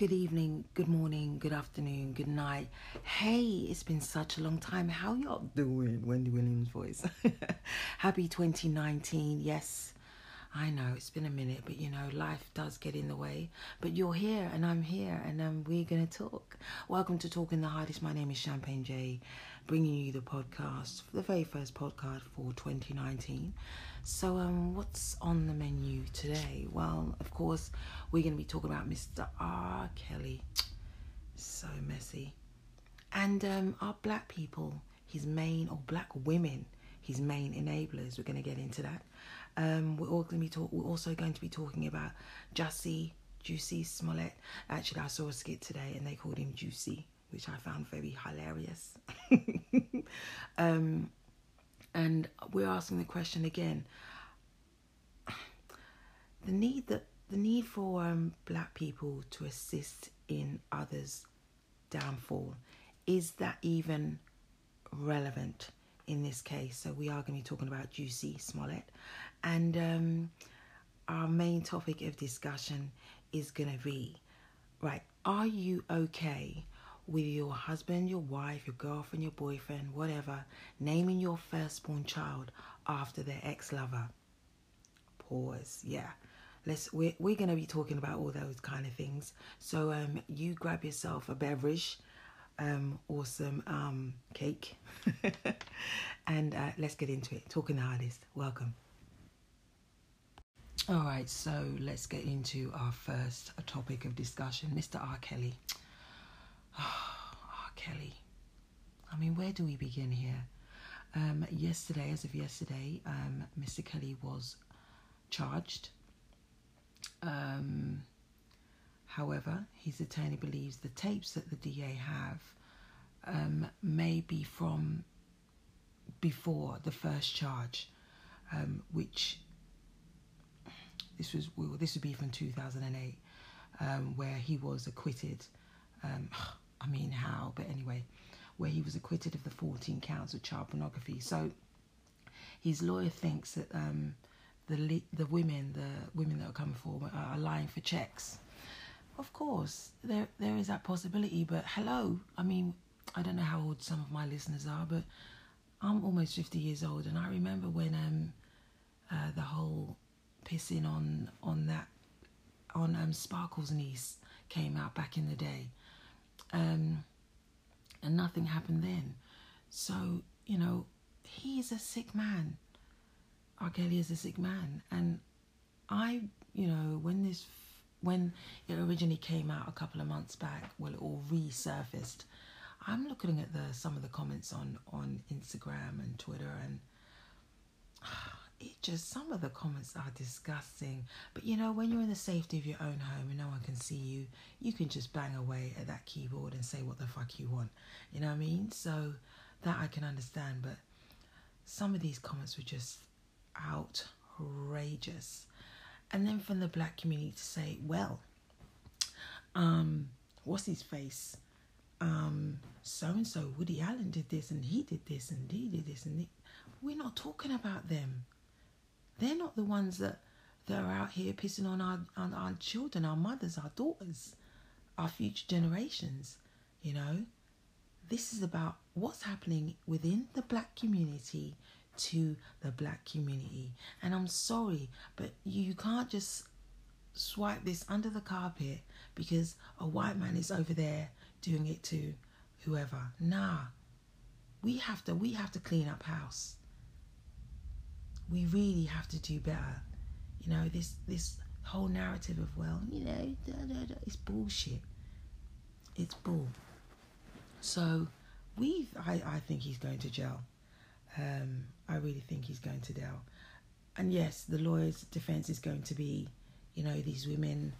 Good evening, good morning, good afternoon, good night. Hey, it's been such a long time. How y'all doing? Wendy Williams voice. Happy 2019. Yes, I know it's been a minute, but you know, life does get in the way. But you're here and I'm here and um, we're going to talk. Welcome to Talking the Hardest. My name is Champagne J, bringing you the podcast, the very first podcast for 2019. So, um, what's on the menu today? Well, of course, we're going to be talking about Mr. R. Kelly. So messy. And um, our black people, his main, or black women, his main enablers. We're going to get into that. Um, we're, all going to be talk- we're also going to be talking about Jussie, Juicy Smollett. Actually, I saw a skit today and they called him Juicy, which I found very hilarious. um, and we're asking the question again the need that the need for um, black people to assist in others downfall is that even relevant in this case so we are going to be talking about Juicy Smollett and um, our main topic of discussion is going to be right are you okay with your husband, your wife, your girlfriend, your boyfriend, whatever, naming your firstborn child after their ex lover. Pause. Yeah. Let's we're we're gonna be talking about all those kind of things. So um you grab yourself a beverage, um, or some um cake and uh, let's get into it. Talking the hardest. Welcome. All right, so let's get into our first topic of discussion, Mr. R. Kelly. Oh, Kelly. I mean, where do we begin here? Um, yesterday, as of yesterday, um, Mr. Kelly was charged. Um, however, his attorney believes the tapes that the DA have um, may be from before the first charge, um, which this was well, this would be from 2008, um, where he was acquitted um, I mean, how? But anyway, where he was acquitted of the 14 counts of child pornography. So his lawyer thinks that um, the the women, the women that are coming forward, are lying for checks. Of course, there there is that possibility. But hello, I mean, I don't know how old some of my listeners are, but I'm almost 50 years old, and I remember when um, uh, the whole pissing on on that on um, Sparkle's niece came out back in the day um, and nothing happened then. So you know, he is a sick man. R. Kelly is a sick man, and I, you know, when this, when it originally came out a couple of months back, well, it all resurfaced. I'm looking at the some of the comments on on Instagram and Twitter, and it just some of the comments are disgusting. But you know, when you're in the safety of your own home and no one can see you, you can just bang away at that keyboard and say what the fuck you want. You know what I mean? So that I can understand, but some of these comments were just outrageous. And then from the black community to say, well, um, what's his face? Um, so and so, Woody Allen did this and he did this and he did this and he... we're not talking about them. They're not the ones that, that are out here pissing on our, on our children, our mothers, our daughters, our future generations. You know, this is about what's happening within the black community to the black community. And I'm sorry, but you can't just swipe this under the carpet because a white man is over there doing it to whoever. Nah. We have to we have to clean up house we really have to do better. You know, this this whole narrative of well, you know, da, da, da, it's bullshit. It's bull. So we I, I think he's going to jail. Um, I really think he's going to jail. And yes, the lawyer's defense is going to be, you know, these women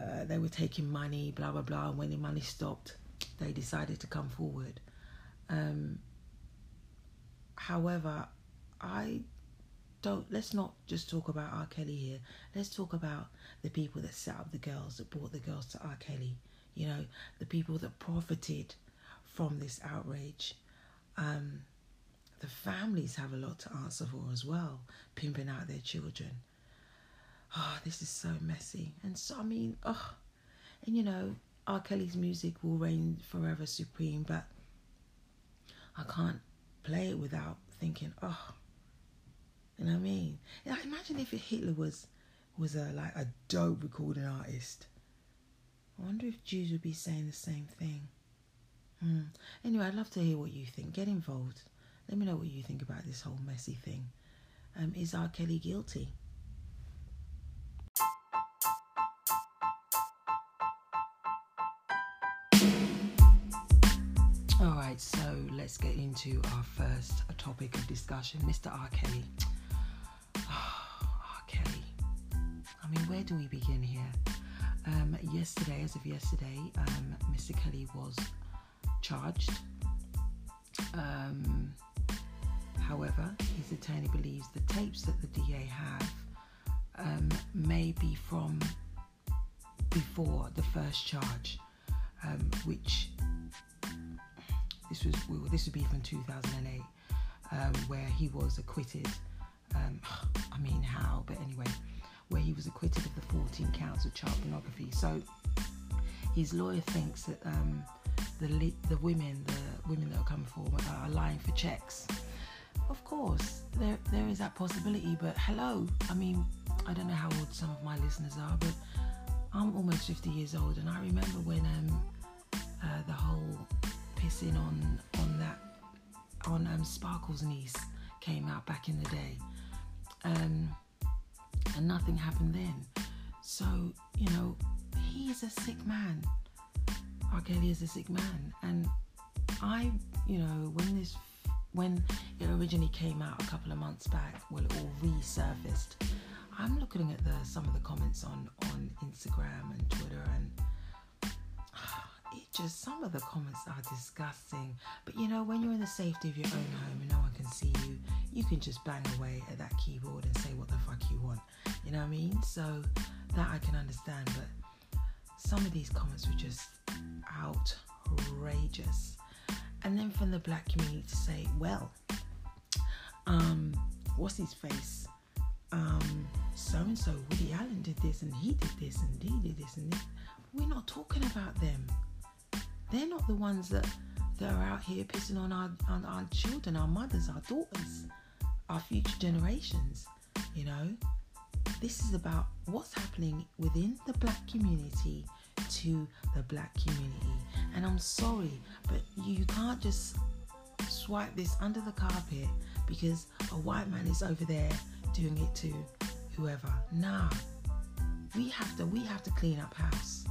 uh, they were taking money, blah blah blah, and when the money stopped, they decided to come forward. Um, however, I don't let's not just talk about R. Kelly here. Let's talk about the people that set up the girls, that brought the girls to R. Kelly. You know, the people that profited from this outrage. Um, the families have a lot to answer for as well, pimping out their children. Oh, this is so messy. And so I mean, oh, and you know, R. Kelly's music will reign forever supreme, but I can't play it without thinking, oh, you know what I mean? Like, imagine if Hitler was was a like a dope recording artist. I wonder if Jews would be saying the same thing. Hmm. Anyway, I'd love to hear what you think. Get involved. Let me know what you think about this whole messy thing. Um, is R. Kelly guilty? All right, so let's get into our first topic of discussion Mr. R. Kelly. R. Kelly. I mean, where do we begin here? Um, yesterday, as of yesterday, um, Mr. Kelly was charged. Um, however, his attorney believes the tapes that the DA have um, may be from before the first charge, um, which this was well, this would be from 2008, um, where he was acquitted. I mean, how? But anyway, where he was acquitted of the 14 counts of child pornography. So his lawyer thinks that um, the the women, the women that are coming forward, are lying for checks. Of course, there there is that possibility. But hello, I mean, I don't know how old some of my listeners are, but I'm almost 50 years old, and I remember when um, uh, the whole pissing on on that on um, Sparkle's niece came out back in the day. Um, and nothing happened then. So, you know, he is a sick man. R. Kelly is a sick man. And I, you know, when this, when it originally came out a couple of months back, well, it all resurfaced. I'm looking at the some of the comments on on Instagram and Twitter, and it just some of the comments are disgusting. But you know, when you're in the safety of your own home and no one can see you, you can just bang away at that keyboard and say what the fuck you want. You know what I mean? So that I can understand, but some of these comments were just outrageous. And then from the black community to say, well, um, what's his face? So and so, Woody Allen did this and he did this and he did this and this. We're not talking about them. They're not the ones that, that are out here pissing on our, on our children, our mothers, our daughters, our future generations. You know, this is about what's happening within the black community to the black community. And I'm sorry, but you can't just swipe this under the carpet because a white man is over there doing it to whoever. Nah. We have to we have to clean up house.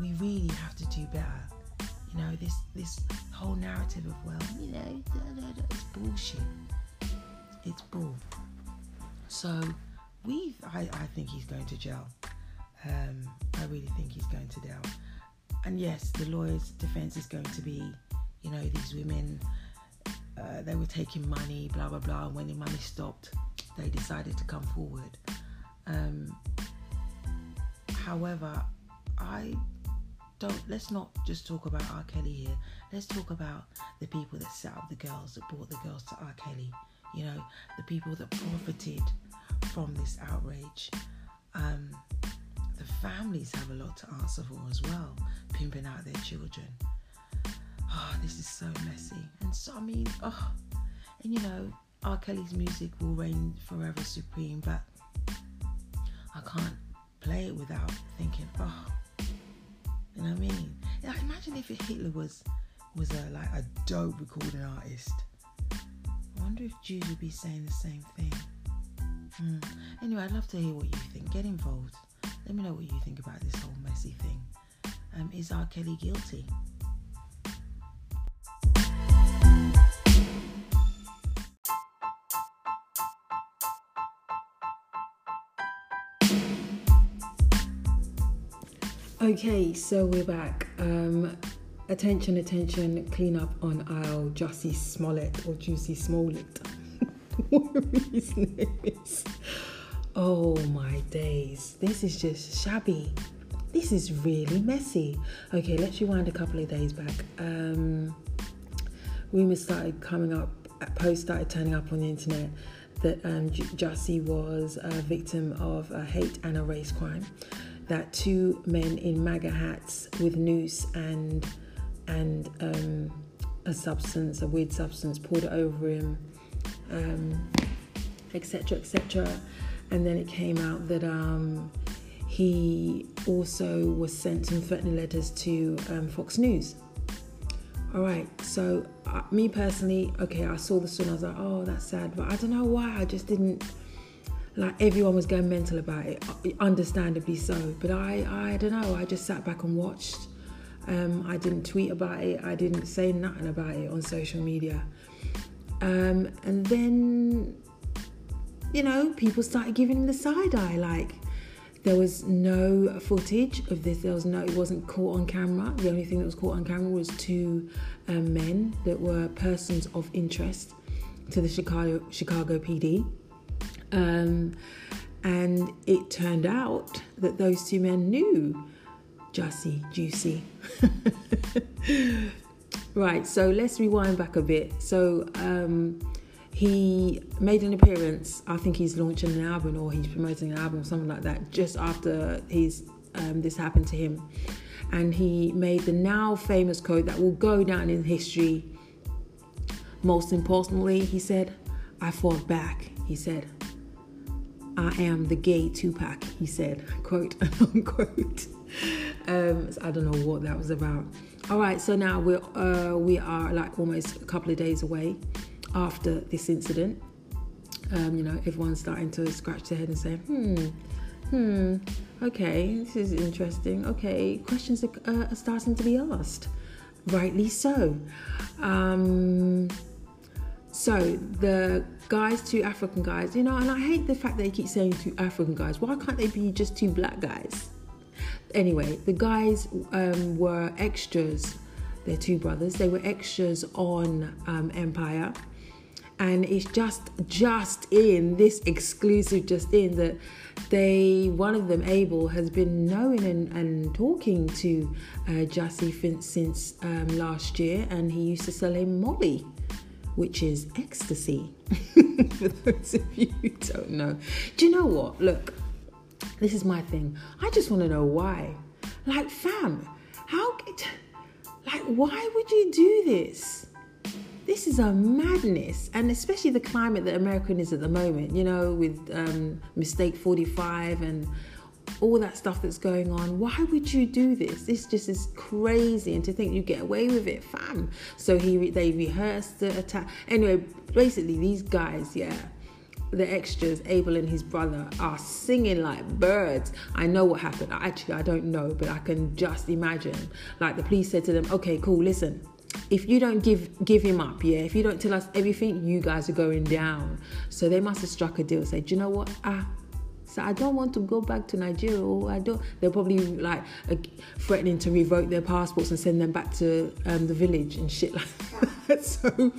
We really have to do better. You know, this this whole narrative of well, you know, it's bullshit. It's bull. So we, I, I think he's going to jail. Um, I really think he's going to jail. And yes, the lawyer's defense is going to be, you know, these women, uh, they were taking money, blah blah blah. And when the money stopped, they decided to come forward. Um, however, I don't. Let's not just talk about R. Kelly here. Let's talk about the people that set up the girls, that brought the girls to R. Kelly. You know, the people that profited from this outrage. Um, families have a lot to answer for as well, pimping out their children. Oh, this is so messy. And so, I mean, oh, and you know, R. Kelly's music will reign forever supreme, but I can't play it without thinking, oh, you know what I mean? Like, imagine if Hitler was was a like a dope recording artist. I wonder if Jews would be saying the same thing. Hmm. Anyway, I'd love to hear what you think. Get involved. Let me know what you think about this whole messy thing. Um, is R. Kelly guilty? Okay, so we're back. Um, attention, attention, clean up on aisle Jussie Smollett or Juicy Smollett. whatever his name is. Oh my days. This is just shabby. This is really messy. Okay, let's rewind a couple of days back. Um, rumors started coming up, posts started turning up on the internet that um, Jussie was a victim of a hate and a race crime. that two men in MAGA hats with noose and and um, a substance, a weird substance, poured it over him, etc., um, etc. Et and then it came out that um, he also was sent some threatening letters to um, Fox News. All right, so uh, me personally, okay, I saw the story I was like, oh, that's sad, but I don't know why I just didn't like everyone was going mental about it, uh, understandably so. But I, I don't know. I just sat back and watched. Um, I didn't tweet about it. I didn't say nothing about it on social media. Um, and then, you know, people started giving him the side eye. Like there was no footage of this. There was no. It wasn't caught on camera. The only thing that was caught on camera was two um, men that were persons of interest to the Chicago Chicago PD. Um, and it turned out that those two men knew Jussie Juicy. right, so let's rewind back a bit. So um, he made an appearance. I think he's launching an album or he's promoting an album something like that just after he's um, this happened to him. And he made the now famous quote that will go down in history. Most importantly, he said, I fought back. He said, I am the gay Tupac, he said, quote unquote. Um, so I don't know what that was about. All right, so now we're uh, we are like almost a couple of days away after this incident. Um, you know, everyone's starting to scratch their head and say, hmm, hmm, okay, this is interesting. Okay, questions are, uh, are starting to be asked, rightly so. Um, so the guys, two African guys, you know, and I hate the fact that they keep saying two African guys. Why can't they be just two black guys? Anyway, the guys um, were extras. They're two brothers. They were extras on um, Empire, and it's just just in this exclusive, just in that they one of them, Abel, has been knowing and, and talking to uh, Jussie since um, last year, and he used to sell him Molly which is ecstasy. For those of you who don't know. Do you know what? Look, this is my thing. I just want to know why. Like, fam, how, like, why would you do this? This is a madness, and especially the climate that America is at the moment, you know, with um, Mistake 45 and all that stuff that's going on. Why would you do this? This just is crazy, and to think you get away with it, fam. So he they rehearsed the attack. Anyway, basically these guys, yeah, the extras, Abel and his brother, are singing like birds. I know what happened. Actually, I don't know, but I can just imagine. Like the police said to them, "Okay, cool. Listen, if you don't give give him up, yeah, if you don't tell us everything, you guys are going down." So they must have struck a deal. Say, do you know what? Ah, so I don't want to go back to Nigeria. Or I don't. They're probably like uh, threatening to revoke their passports and send them back to um, the village and shit like that. so,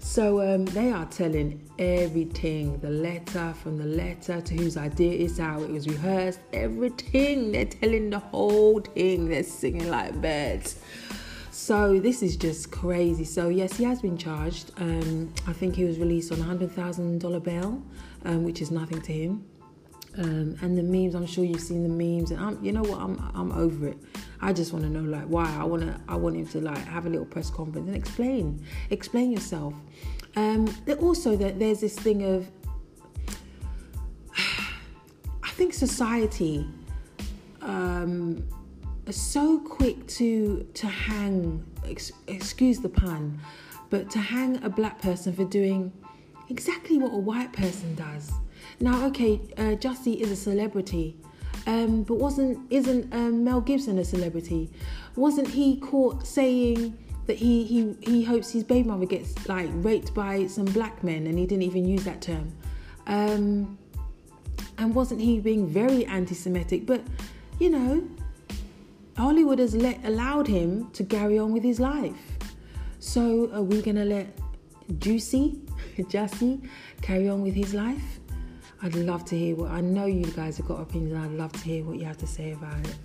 so um, they are telling everything. The letter from the letter to whose idea is how it was rehearsed. Everything. They're telling the whole thing. They're singing like birds. So this is just crazy. So yes, he has been charged. Um, I think he was released on a hundred thousand dollar bail, um, which is nothing to him. Um, and the memes, I'm sure you've seen the memes, and I'm, you know what, I'm, I'm over it. I just want to know like why. I want to, I want him to like have a little press conference and explain, explain yourself. Um, also that there's this thing of, I think society um, so quick to to hang, ex- excuse the pun, but to hang a black person for doing exactly what a white person does. Now, okay, uh, Jussie is a celebrity, um, but wasn't isn't um, Mel Gibson a celebrity? Wasn't he caught saying that he, he he hopes his baby mother gets like raped by some black men, and he didn't even use that term? Um, and wasn't he being very anti-Semitic? But you know, Hollywood has let allowed him to carry on with his life. So are we gonna let Juicy, Jussie, carry on with his life? I'd love to hear what I know you guys have got opinions. I'd love to hear what you have to say about it.